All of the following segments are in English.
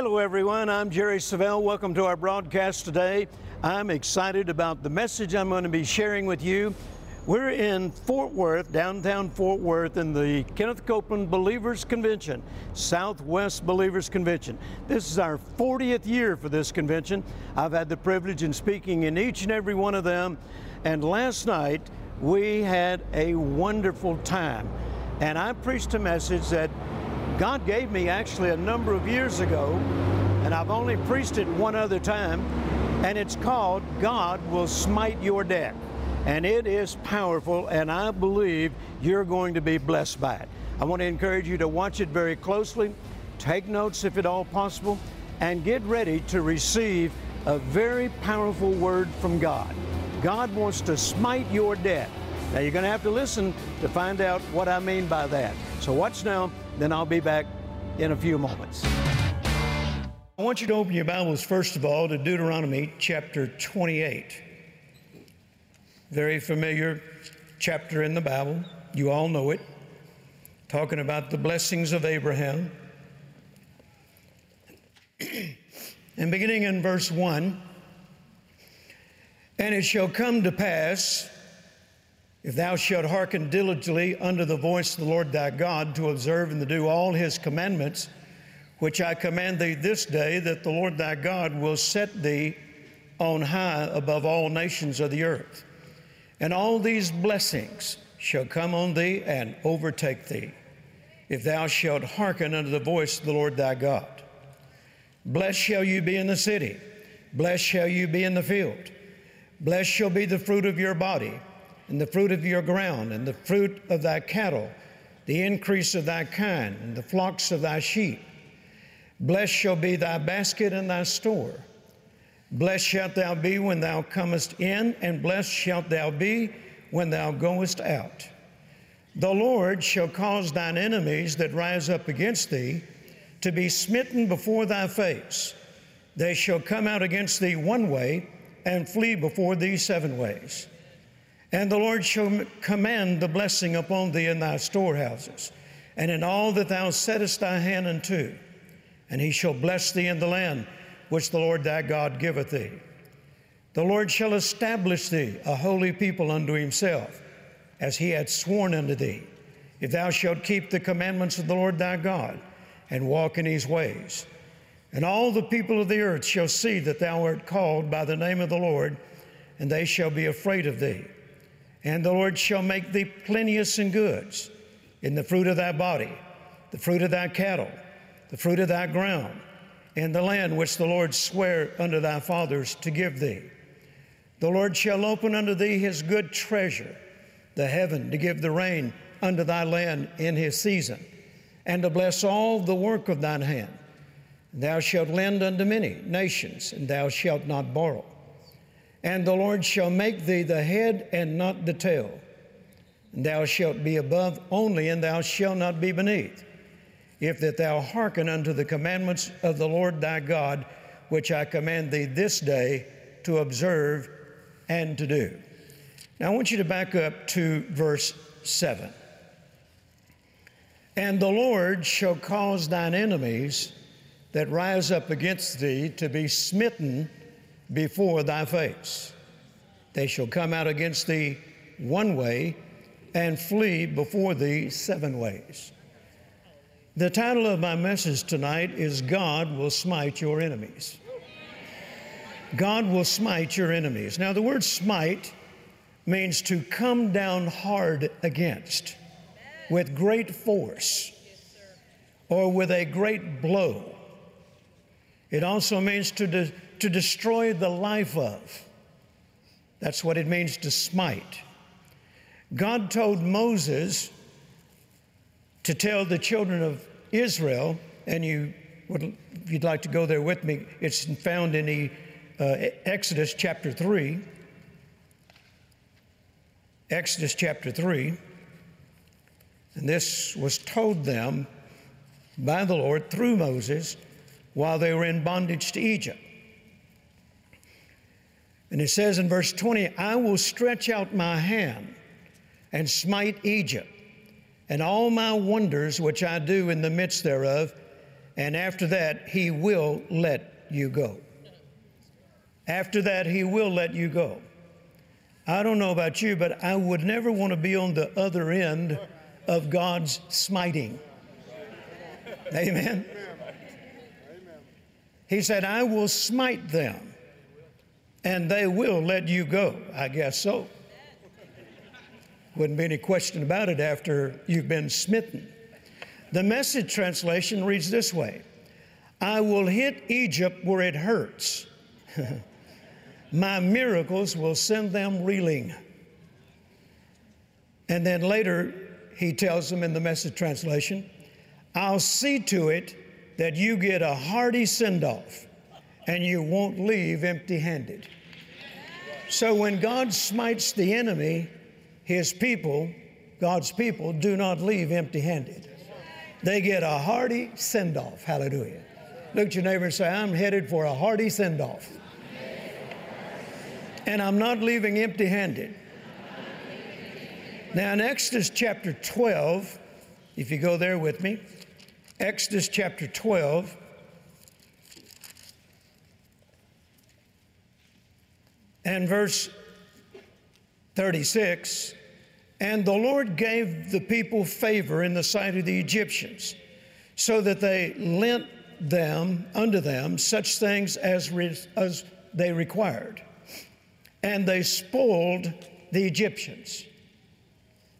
Hello, everyone. I'm Jerry Savelle. Welcome to our broadcast today. I'm excited about the message I'm going to be sharing with you. We're in Fort Worth, downtown Fort Worth, in the Kenneth Copeland Believers Convention, Southwest Believers Convention. This is our 40th year for this convention. I've had the privilege in speaking in each and every one of them. And last night, we had a wonderful time. And I preached a message that God gave me actually a number of years ago, and I've only preached it one other time, and it's called God Will Smite Your Debt. And it is powerful, and I believe you're going to be blessed by it. I want to encourage you to watch it very closely, take notes if at all possible, and get ready to receive a very powerful word from God. God wants to smite your debt. Now, you're going to have to listen to find out what I mean by that. So, watch now then I'll be back in a few moments. I want you to open your Bibles, first of all, to Deuteronomy chapter 28. Very familiar chapter in the Bible. You all know it. Talking about the blessings of Abraham. and beginning in verse 1 And it shall come to pass if thou shalt hearken diligently unto the voice of the Lord thy God to observe and to do all his commandments, which I command thee this day, that the Lord thy God will set thee on high above all nations of the earth. And all these blessings shall come on thee and overtake thee, if thou shalt hearken unto the voice of the Lord thy God. Blessed shall you be in the city, blessed shall you be in the field, blessed shall be the fruit of your body and the fruit of your ground, and the fruit of thy cattle, the increase of thy kind, and the flocks of thy sheep. Blessed shall be thy basket and thy store. Blessed shalt thou be when thou comest in, and blessed shalt thou be when thou goest out. The Lord shall cause thine enemies that rise up against thee to be smitten before thy face. They shall come out against thee one way and flee before thee seven ways. And the Lord shall command the blessing upon thee in thy storehouses, and in all that thou settest thy hand unto. And he shall bless thee in the land which the Lord thy God giveth thee. The Lord shall establish thee a holy people unto himself, as he hath sworn unto thee, if thou shalt keep the commandments of the Lord thy God, and walk in his ways. And all the people of the earth shall see that thou art called by the name of the Lord, and they shall be afraid of thee. And the Lord shall make thee plenteous in goods, in the fruit of thy body, the fruit of thy cattle, the fruit of thy ground, in the land which the Lord sware unto thy fathers to give thee. The Lord shall open unto thee his good treasure, the heaven, to give the rain unto thy land in his season, and to bless all the work of thine hand. Thou shalt lend unto many nations, and thou shalt not borrow. And the Lord shall make thee the head and not the tail. And thou shalt be above only, and thou shalt not be beneath, if that thou hearken unto the commandments of the Lord thy God, which I command thee this day to observe and to do. Now I want you to back up to verse 7. And the Lord shall cause thine enemies that rise up against thee to be smitten before thy face. They shall come out against thee one way and flee before thee seven ways. The title of my message tonight is God Will Smite Your Enemies. God will smite your enemies. Now, the word smite means to come down hard against with great force or with a great blow. It also means to, de- to destroy the life of. That's what it means to smite. God told Moses to tell the children of Israel, and you would, if you'd like to go there with me, it's found in the uh, Exodus chapter 3. Exodus chapter 3. And this was told them by the Lord through Moses while they were in bondage to Egypt. And it says in verse 20, I will stretch out my hand and smite Egypt and all my wonders which I do in the midst thereof, and after that, He will let you go. After that, He will let you go. I don't know about you, but I would never want to be on the other end of God's smiting. Amen. He said, I will smite them and they will let you go. I guess so. Wouldn't be any question about it after you've been smitten. The message translation reads this way I will hit Egypt where it hurts. My miracles will send them reeling. And then later, he tells them in the message translation, I'll see to it that you get a hearty send off and you won't leave empty handed. So when God smites the enemy, his people, God's people, do not leave empty handed. They get a hearty send off. Hallelujah. Look at your neighbor and say, I'm headed for a hearty send off. And I'm not leaving empty handed. Now, in Exodus chapter 12, if you go there with me, Exodus chapter 12. And verse 36 And the Lord gave the people favor in the sight of the Egyptians, so that they lent them unto them such things as, re, as they required. And they spoiled the Egyptians.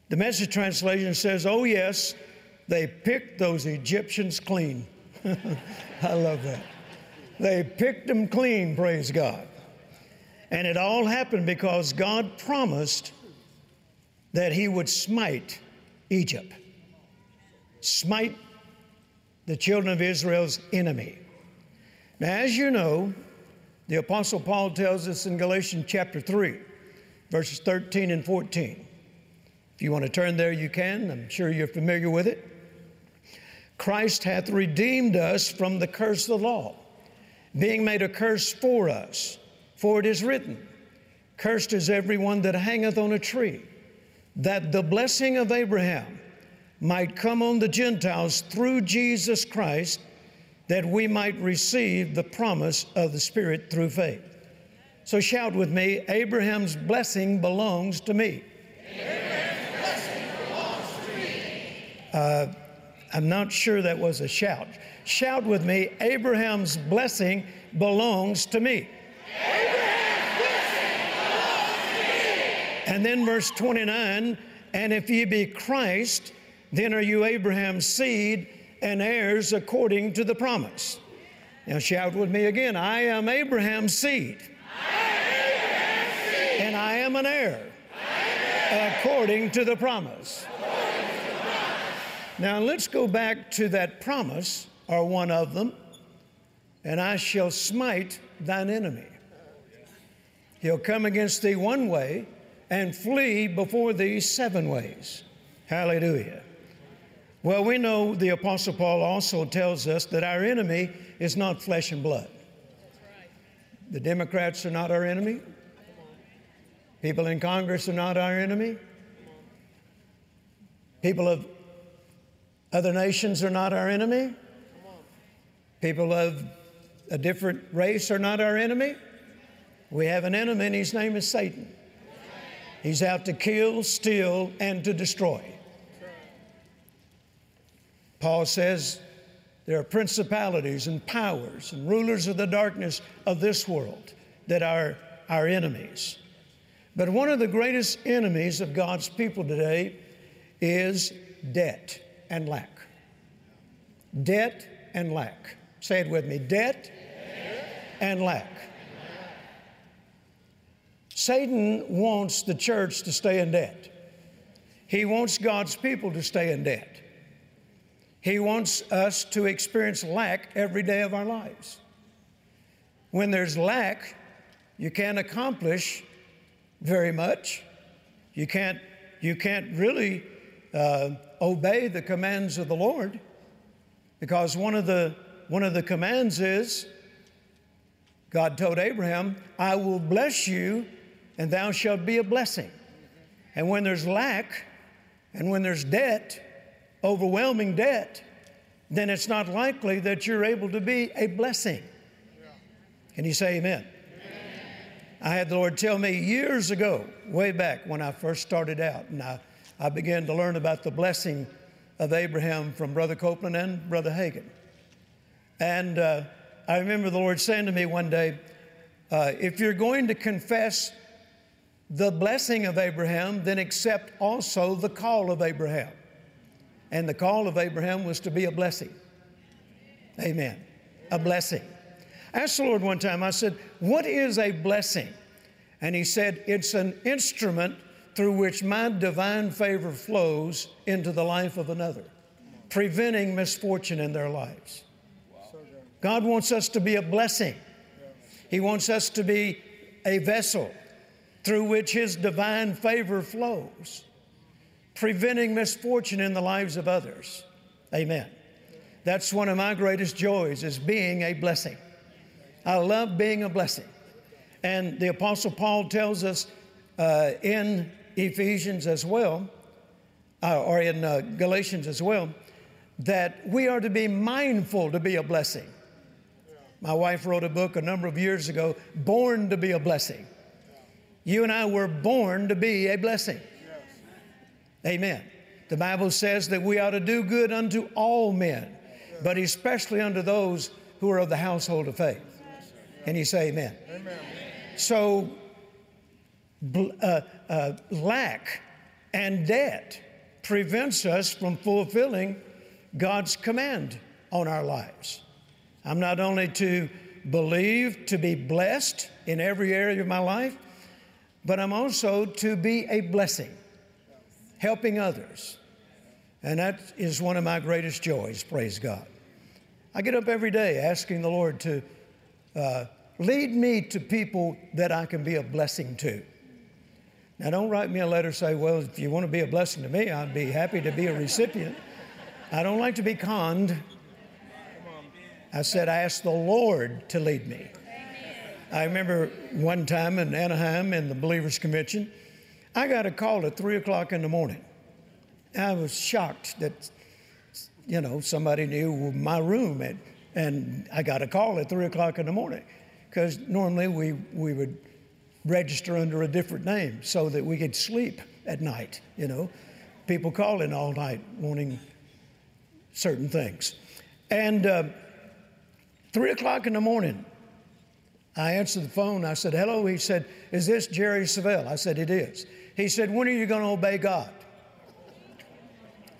The message translation says, Oh, yes, they picked those Egyptians clean. I love that. They picked them clean, praise God. And it all happened because God promised that He would smite Egypt, smite the children of Israel's enemy. Now, as you know, the Apostle Paul tells us in Galatians chapter 3, verses 13 and 14. If you want to turn there, you can. I'm sure you're familiar with it. Christ hath redeemed us from the curse of the law, being made a curse for us. For it is written, Cursed is everyone that hangeth on a tree, that the blessing of Abraham might come on the Gentiles through Jesus Christ, that we might receive the promise of the Spirit through faith. So shout with me Abraham's blessing belongs to me. Uh, I'm not sure that was a shout. Shout with me Abraham's blessing belongs to me. And then verse 29 And if ye be Christ, then are you Abraham's seed and heirs according to the promise. Now shout with me again I am Abraham's seed. And I am an heir according to the promise. Now let's go back to that promise, or one of them, and I shall smite thine enemy. He'll come against thee one way and flee before these seven ways. Hallelujah. Well, we know the Apostle Paul also tells us that our enemy is not flesh and blood. The Democrats are not our enemy. People in Congress are not our enemy. People of other nations are not our enemy. People of a different race are not our enemy. We have an enemy, and his name is Satan. He's out to kill, steal, and to destroy. Paul says there are principalities and powers and rulers of the darkness of this world that are our enemies. But one of the greatest enemies of God's people today is debt and lack. Debt and lack. Say it with me debt, debt. and lack. Satan wants the church to stay in debt. He wants God's people to stay in debt. He wants us to experience lack every day of our lives. When there's lack, you can't accomplish very much. You can't, you can't really uh, obey the commands of the Lord because one of the, one of the commands is God told Abraham, I will bless you and thou shalt be a blessing. And when there's lack and when there's debt, overwhelming debt, then it's not likely that you're able to be a blessing. Can you say amen? I had the Lord tell me years ago, way back when I first started out, and I, I began to learn about the blessing of Abraham from Brother Copeland and Brother Hagin. And uh, I remember the Lord saying to me one day, uh, if you're going to confess the blessing of Abraham, then accept also the call of Abraham. And the call of Abraham was to be a blessing. Amen. A blessing. I asked the Lord one time, I said, What is a blessing? And He said, It's an instrument through which my divine favor flows into the life of another, preventing misfortune in their lives. God wants us to be a blessing. He wants us to be a vessel through which His divine favor flows, preventing misfortune in the lives of others. Amen. That's one of my greatest joys is being a blessing. I love being a blessing. And the Apostle Paul tells us uh, in Ephesians as well, uh, or in uh, Galatians as well, that we are to be mindful to be a blessing. My wife wrote a book a number of years ago, Born to be a Blessing. You and I were born to be a blessing. Amen. The Bible says that we ought to do good unto all men, but especially unto those who are of the household of faith. Can you say amen? amen. So, uh, uh, lack and debt prevents us from fulfilling God's command on our lives. I'm not only to believe, to be blessed in every area of my life, but I'm also to be a blessing, helping others. And that is one of my greatest joys, praise God. I get up every day asking the Lord to uh, lead me to people that I can be a blessing to. Now, don't write me a letter say, well, if you want to be a blessing to me, I'd be happy to be a recipient. I don't like to be conned. I said, I asked the Lord to lead me. I remember one time in Anaheim in the Believers Convention, I got a call at three o'clock in the morning. I was shocked that, you know, somebody knew my room, at, and I got a call at three o'clock in the morning because normally we, we would register under a different name so that we could sleep at night, you know. People calling all night wanting certain things. And uh, Three o'clock in the morning, I answered the phone. I said, Hello. He said, Is this Jerry Savelle? I said, It is. He said, When are you going to obey God?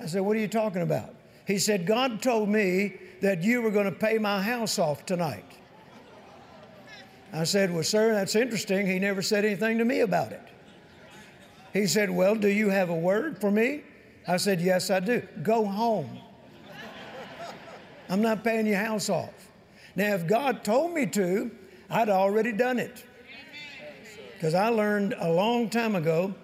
I said, What are you talking about? He said, God told me that you were going to pay my house off tonight. I said, Well, sir, that's interesting. He never said anything to me about it. He said, Well, do you have a word for me? I said, Yes, I do. Go home. I'm not paying your house off. Now, if God told me to, I'd already done it. Because I learned a long time ago,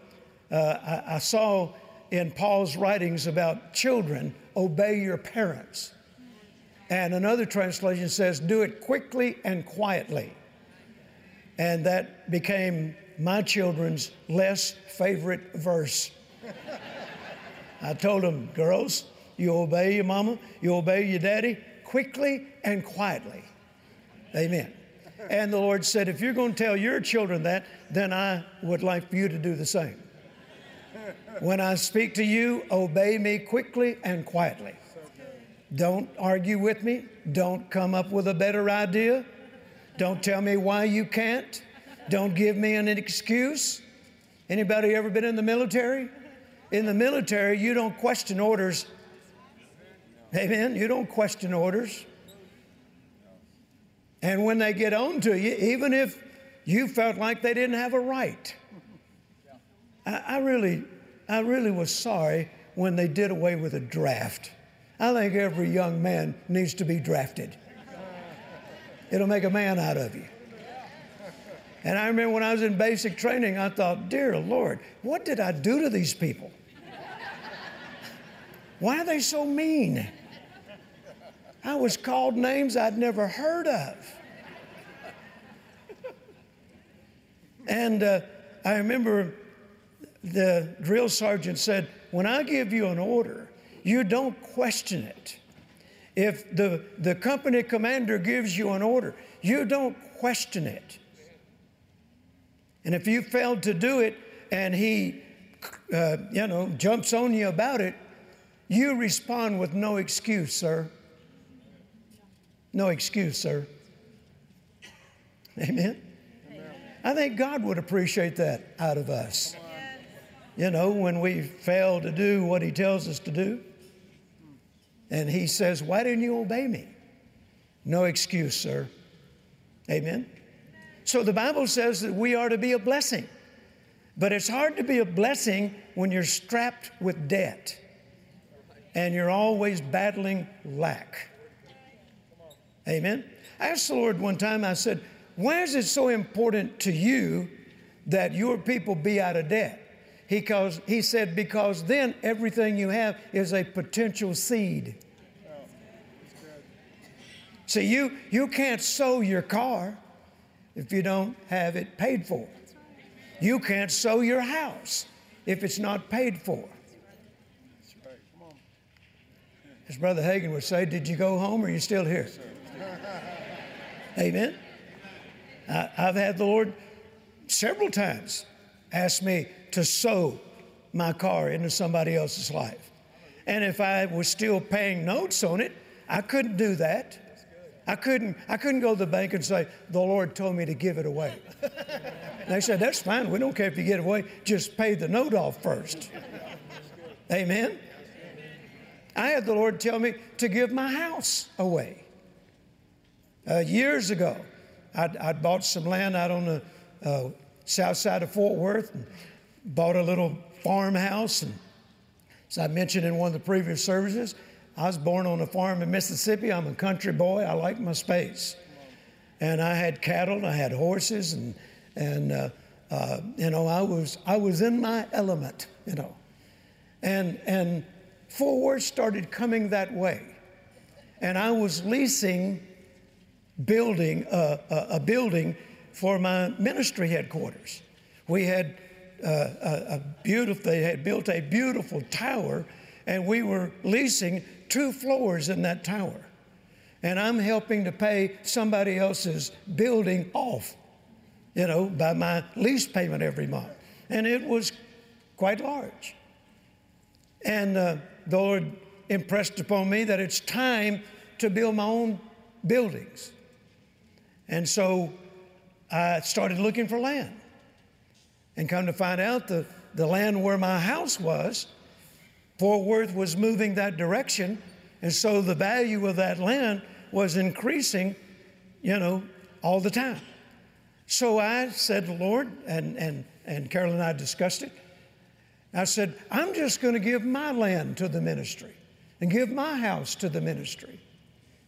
uh, I, I saw in Paul's writings about children, obey your parents. And another translation says, do it quickly and quietly. And that became my children's less favorite verse. I told them, girls, you obey your mama, you obey your daddy, quickly and quietly. Amen. And the Lord said, If you're going to tell your children that, then I would like for you to do the same. When I speak to you, obey me quickly and quietly. Don't argue with me. Don't come up with a better idea. Don't tell me why you can't. Don't give me an excuse. Anybody ever been in the military? In the military, you don't question orders Amen. You don't question orders. And when they get on to you, even if you felt like they didn't have a right, I, I really, I really was sorry when they did away with a draft. I think every young man needs to be drafted. It'll make a man out of you. And I remember when I was in basic training, I thought, dear Lord, what did I do to these people? Why are they so mean? I was called names I'd never heard of. And uh, I remember the drill sergeant said, When I give you an order, you don't question it. If the, the company commander gives you an order, you don't question it. And if you failed to do it and he, uh, you know, jumps on you about it, you respond with no excuse, sir. No excuse, sir. Amen. I think God would appreciate that out of us. You know, when we fail to do what He tells us to do, and He says, Why didn't you obey me? No excuse, sir. Amen. So the Bible says that we are to be a blessing. But it's hard to be a blessing when you're strapped with debt and you're always battling lack. Amen. I asked the Lord one time, I said, Why is it so important to you that your people be out of debt? Because he said, Because then everything you have is a potential seed. See, you, you can't sow your car if you don't have it paid for. You can't sow your house if it's not paid for. As Brother Hagin would say, did you go home or are you still here? Amen. I, I've had the Lord several times ask me to sow my car into somebody else's life. And if I was still paying notes on it, I couldn't do that. I couldn't, I couldn't go to the bank and say, The Lord told me to give it away. they said, That's fine. We don't care if you get it away. Just pay the note off first. Amen. I had the Lord tell me to give my house away. Uh, years ago, I'd, I'd, bought some land out on the uh, south side of Fort Worth and bought a little farmhouse. And as I mentioned in one of the previous services, I was born on a farm in Mississippi. I'm a country boy. I like my space. And I had cattle, and I had horses, and, and uh, uh, you know, I was, I was in my element, you know. And, and Fort Worth started coming that way. And I was leasing building, uh, a, a building for my ministry headquarters. We had uh, a, a beautiful, they had built a beautiful tower, and we were leasing two floors in that tower. And I'm helping to pay somebody else's building off, you know, by my lease payment every month. And it was quite large. And uh, the Lord impressed upon me that it's time to build my own buildings. And so I started looking for land. And come to find out, the, the land where my house was Fort Worth was moving that direction, and so the value of that land was increasing, you know, all the time. So I said, Lord, and, and, and Carol and I discussed it. I said, I'm just going to give my land to the ministry and give my house to the ministry.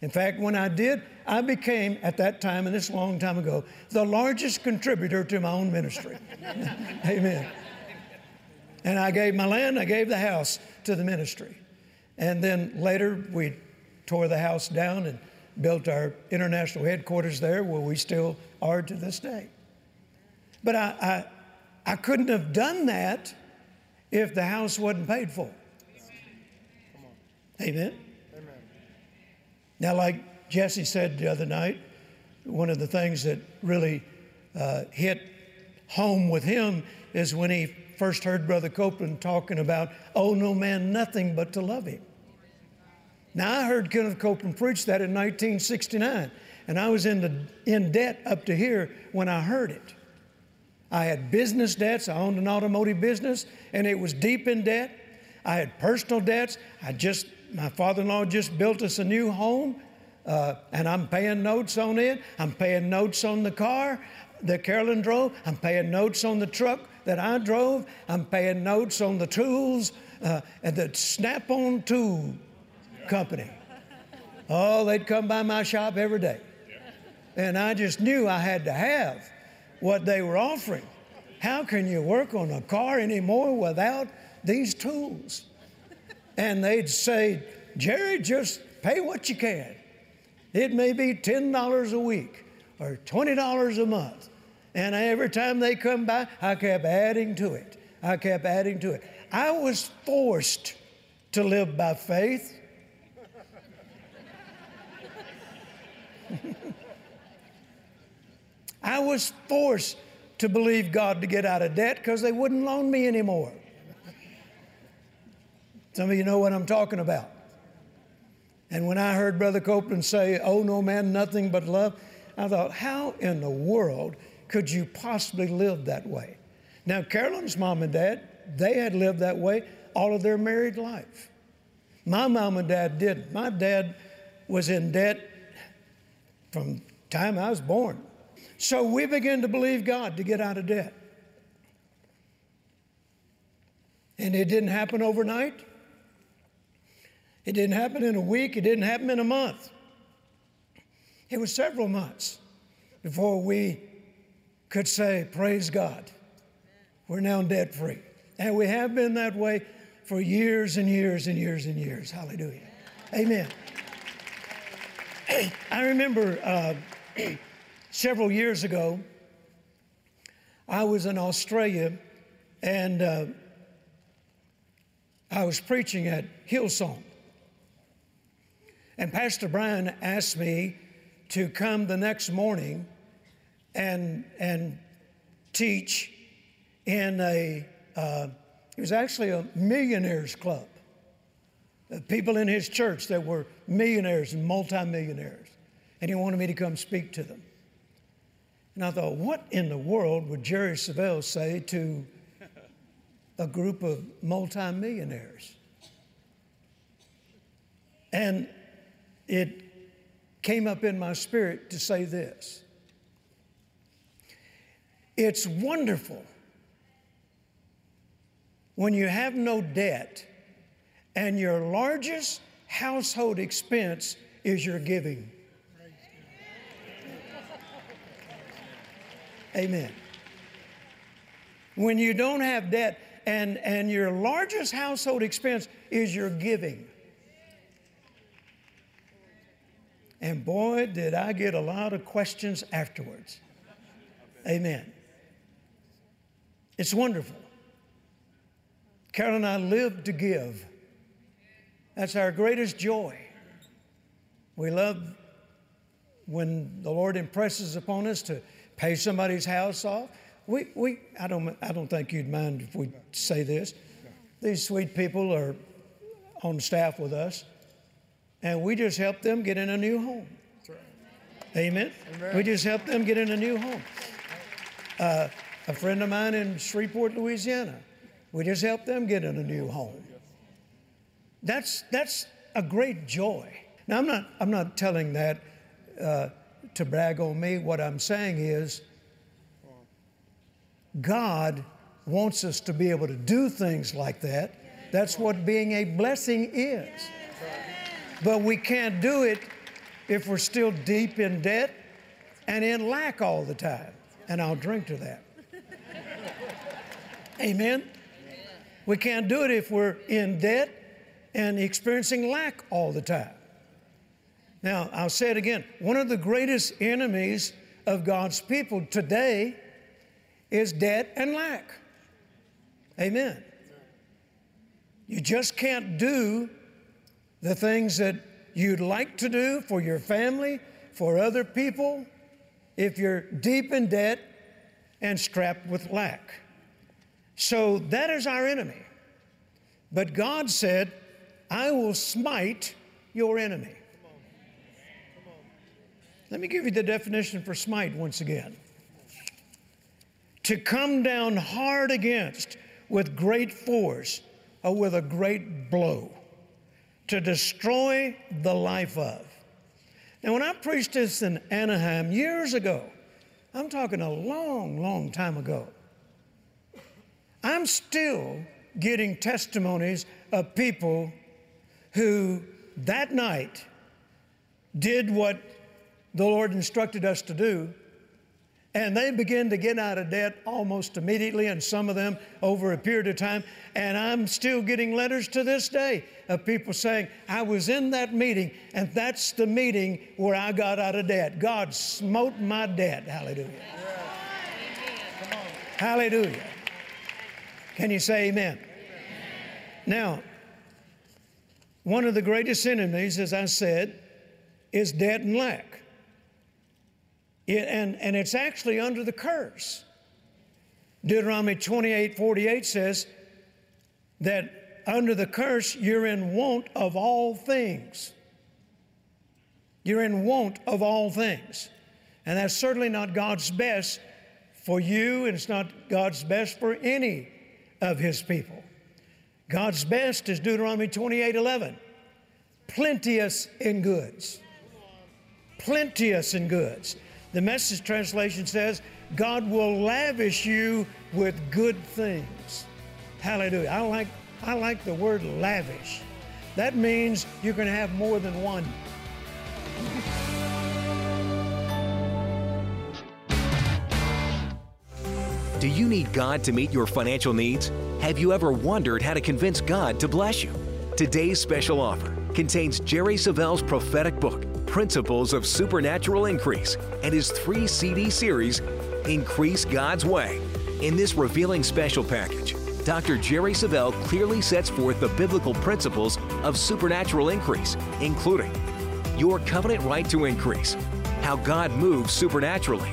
In fact, when I did, I became, at that time, and this long time ago, the largest contributor to my own ministry. Amen. And I gave my land, I gave the house to the ministry. And then later we tore the house down and built our international headquarters there where we still are to this day. But I, I, I couldn't have done that if the house wasn't paid for. Amen. Now, like Jesse said the other night, one of the things that really uh, hit home with him is when he first heard Brother Copeland talking about, oh, no man, nothing but to love him. Now, I heard Kenneth Copeland preach that in 1969, and I was in, the, in debt up to here when I heard it. I had business debts. I owned an automotive business, and it was deep in debt. I had personal debts. I just, my father in law just built us a new home, uh, and I'm paying notes on it. I'm paying notes on the car that Carolyn drove. I'm paying notes on the truck that I drove. I'm paying notes on the tools uh, at the Snap on Tool Company. Oh, they'd come by my shop every day. And I just knew I had to have what they were offering. How can you work on a car anymore without these tools? And they'd say, Jerry, just pay what you can. It may be $10 a week or $20 a month. And every time they come by, I kept adding to it. I kept adding to it. I was forced to live by faith. I was forced to believe God to get out of debt because they wouldn't loan me anymore. Some of you know what I'm talking about. And when I heard Brother Copeland say, Oh, no man, nothing but love, I thought, how in the world could you possibly live that way? Now, Carolyn's mom and dad, they had lived that way all of their married life. My mom and dad did. My dad was in debt from time I was born. So we began to believe God to get out of debt. And it didn't happen overnight. It didn't happen in a week. It didn't happen in a month. It was several months before we could say, Praise God, we're now debt free. And we have been that way for years and years and years and years. Hallelujah. Amen. I remember uh, several years ago, I was in Australia and uh, I was preaching at Hillsong. And Pastor Brian asked me to come the next morning and, and teach in a, uh, it was actually a millionaires club. Uh, people in his church that were millionaires and multimillionaires. And he wanted me to come speak to them. And I thought, what in the world would Jerry Savelle say to a group of multimillionaires? And it came up in my spirit to say this It's wonderful when you have no debt and your largest household expense is your giving. Amen. When you don't have debt and, and your largest household expense is your giving. And boy, did I get a lot of questions afterwards. Amen. It's wonderful. Carol and I live to give. That's our greatest joy. We love when the Lord impresses upon us to pay somebody's house off. We, we, I, don't, I don't think you'd mind if we say this. These sweet people are on staff with us and we just help them get in a new home. Amen. Amen. We just help them get in a new home. Uh, a friend of mine in Shreveport, Louisiana, we just help them get in a new home. That's, that's a great joy. Now, I'm not, I'm not telling that uh, to brag on me. What I'm saying is, God wants us to be able to do things like that. That's what being a blessing is. But we can't do it if we're still deep in debt and in lack all the time. And I'll drink to that. Amen? We can't do it if we're in debt and experiencing lack all the time. Now, I'll say it again. One of the greatest enemies of God's people today is debt and lack. Amen. You just can't do the things that you'd like to do for your family, for other people, if you're deep in debt and strapped with lack. So that is our enemy. But God said, I will smite your enemy. Let me give you the definition for smite once again to come down hard against with great force or with a great blow to destroy the life of. Now, when I preached this in Anaheim years ago, I'm talking a long, long time ago, I'm still getting testimonies of people who that night did what the Lord instructed us to do and they begin to get out of debt almost immediately, and some of them over a period of time. And I'm still getting letters to this day of people saying, I was in that meeting, and that's the meeting where I got out of debt. God smote my debt. Hallelujah. Yeah. Hallelujah. Can you say amen? amen? Now, one of the greatest enemies, as I said, is debt and lack. It, and, and it's actually under the curse. Deuteronomy 28 48 says that under the curse, you're in want of all things. You're in want of all things. And that's certainly not God's best for you, and it's not God's best for any of His people. God's best is Deuteronomy 28 11. Plenteous in goods. Plenteous in goods. The message translation says, God will lavish you with good things. Hallelujah. I like, I like the word lavish. That means you're going to have more than one. Do you need God to meet your financial needs? Have you ever wondered how to convince God to bless you? Today's special offer contains Jerry Savelle's prophetic book, Principles of Supernatural Increase, and his three CD series, Increase God's Way. In this revealing special package, Dr. Jerry Savelle clearly sets forth the biblical principles of supernatural increase, including your covenant right to increase, how God moves supernaturally,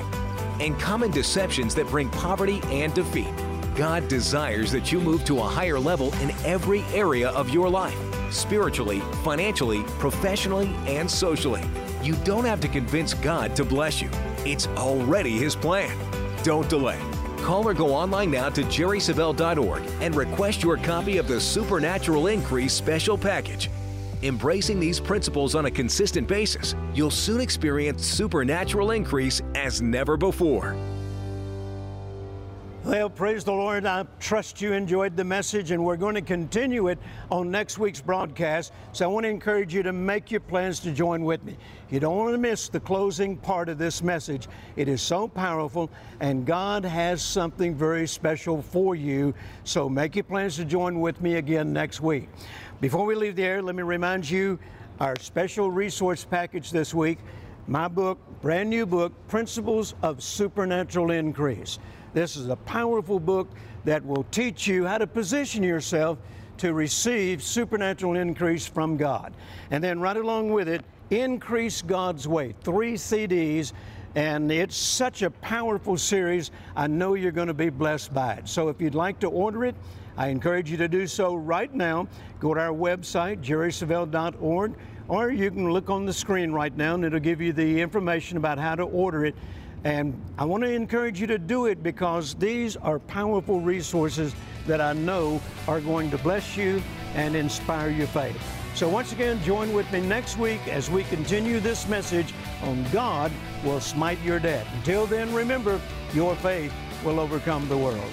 and common deceptions that bring poverty and defeat. God desires that you move to a higher level in every area of your life spiritually, financially, professionally, and socially. You don't have to convince God to bless you, it's already His plan. Don't delay. Call or go online now to jerrysavelle.org and request your copy of the Supernatural Increase Special Package. Embracing these principles on a consistent basis, you'll soon experience supernatural increase as never before. Well, praise the Lord. I trust you enjoyed the message, and we're going to continue it on next week's broadcast. So I want to encourage you to make your plans to join with me. You don't want to miss the closing part of this message. It is so powerful, and God has something very special for you. So make your plans to join with me again next week. Before we leave the air, let me remind you our special resource package this week my book, brand new book, Principles of Supernatural Increase. This is a powerful book that will teach you how to position yourself to receive supernatural increase from God. And then, right along with it, Increase God's Way. Three CDs, and it's such a powerful series. I know you're going to be blessed by it. So, if you'd like to order it, I encourage you to do so right now. Go to our website, jerrysavelle.org, or you can look on the screen right now and it'll give you the information about how to order it. And I want to encourage you to do it because these are powerful resources that I know are going to bless you and inspire your faith. So, once again, join with me next week as we continue this message on God will smite your debt. Until then, remember, your faith will overcome the world.